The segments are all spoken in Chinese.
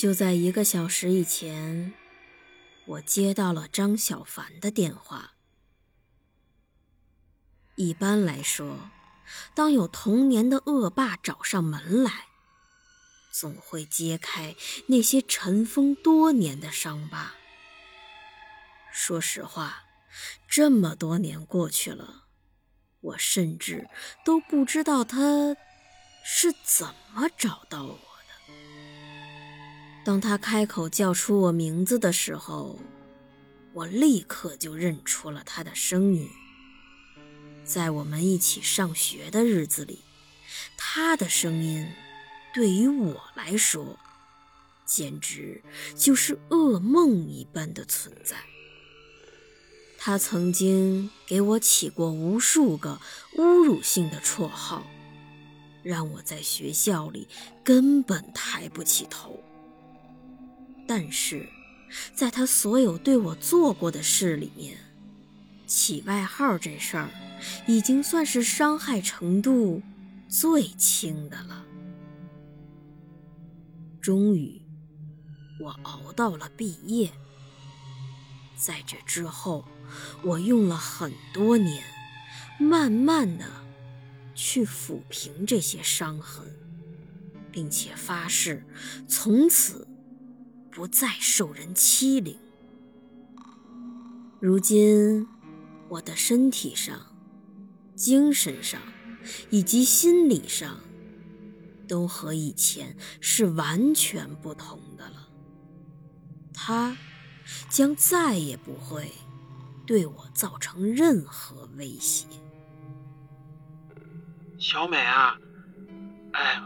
就在一个小时以前，我接到了张小凡的电话。一般来说，当有童年的恶霸找上门来，总会揭开那些尘封多年的伤疤。说实话，这么多年过去了，我甚至都不知道他是怎么找到我。当他开口叫出我名字的时候，我立刻就认出了他的声音。在我们一起上学的日子里，他的声音对于我来说，简直就是噩梦一般的存在。他曾经给我起过无数个侮辱性的绰号，让我在学校里根本抬不起头。但是，在他所有对我做过的事里面，起外号这事儿，已经算是伤害程度最轻的了。终于，我熬到了毕业。在这之后，我用了很多年，慢慢的去抚平这些伤痕，并且发誓，从此。不再受人欺凌。如今，我的身体上、精神上以及心理上，都和以前是完全不同的了。他将再也不会对我造成任何威胁。小美啊，哎，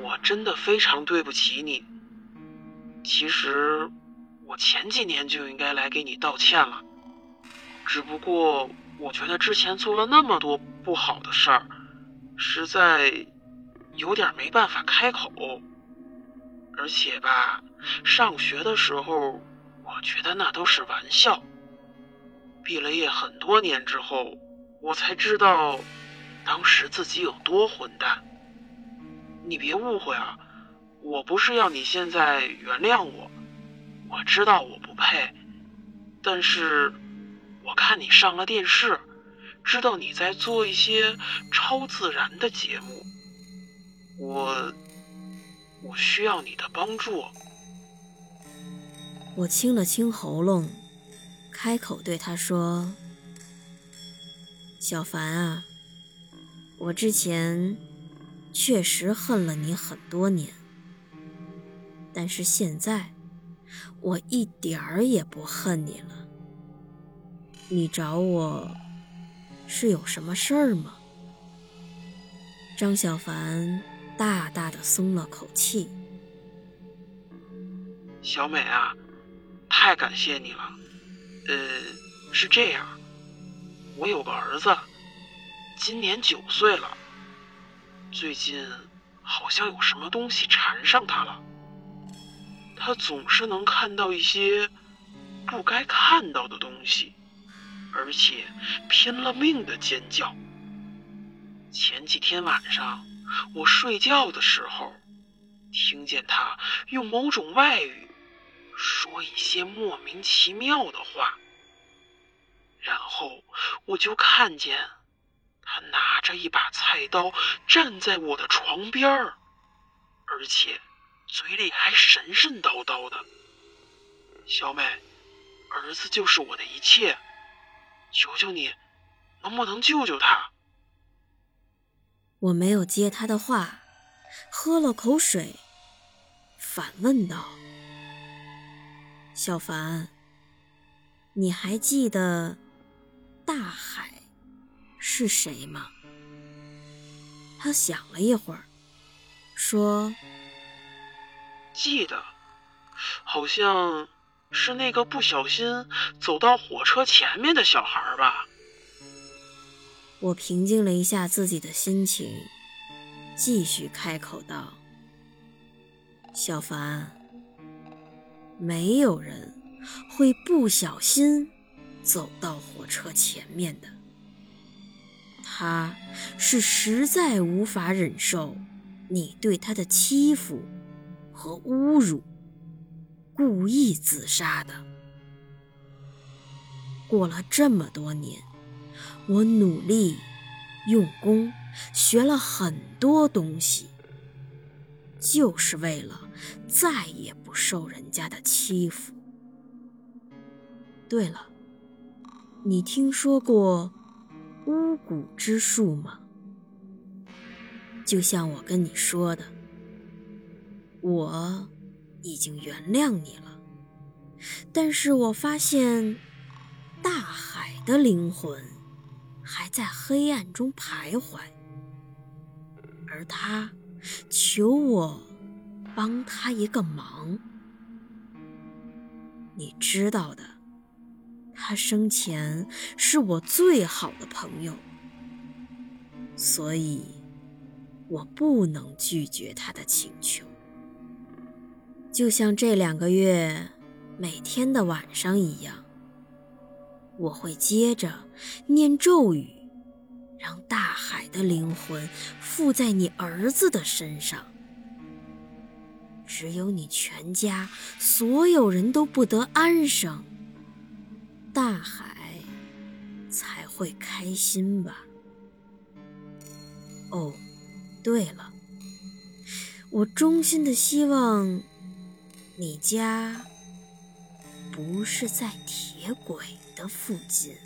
我真的非常对不起你。其实，我前几年就应该来给你道歉了，只不过我觉得之前做了那么多不好的事儿，实在有点没办法开口。而且吧，上学的时候，我觉得那都是玩笑。毕了业很多年之后，我才知道，当时自己有多混蛋。你别误会啊。我不是要你现在原谅我，我知道我不配，但是我看你上了电视，知道你在做一些超自然的节目，我我需要你的帮助。我清了清喉咙，开口对他说：“小凡啊，我之前确实恨了你很多年。”但是现在，我一点儿也不恨你了。你找我是有什么事儿吗？张小凡大大的松了口气。小美啊，太感谢你了。呃，是这样，我有个儿子，今年九岁了，最近好像有什么东西缠上他了。他总是能看到一些不该看到的东西，而且拼了命的尖叫。前几天晚上我睡觉的时候，听见他用某种外语说一些莫名其妙的话，然后我就看见他拿着一把菜刀站在我的床边儿，而且。嘴里还神神叨叨的，小美，儿子就是我的一切，求求你，能不能救救他？我没有接他的话，喝了口水，反问道：“小凡，你还记得大海是谁吗？”他想了一会儿，说。记得，好像是那个不小心走到火车前面的小孩吧。我平静了一下自己的心情，继续开口道：“小凡，没有人会不小心走到火车前面的。他是实在无法忍受你对他的欺负和侮辱，故意自杀的。过了这么多年。”我努力用功，学了很多东西，就是为了再也不受人家的欺负。对了，你听说过巫蛊之术吗？就像我跟你说的，我已经原谅你了，但是我发现大海的灵魂。还在黑暗中徘徊，而他求我帮他一个忙。你知道的，他生前是我最好的朋友，所以我不能拒绝他的请求。就像这两个月每天的晚上一样。我会接着念咒语，让大海的灵魂附在你儿子的身上。只有你全家所有人都不得安生，大海才会开心吧？哦，对了，我衷心的希望你家不是在铁轨。的附近。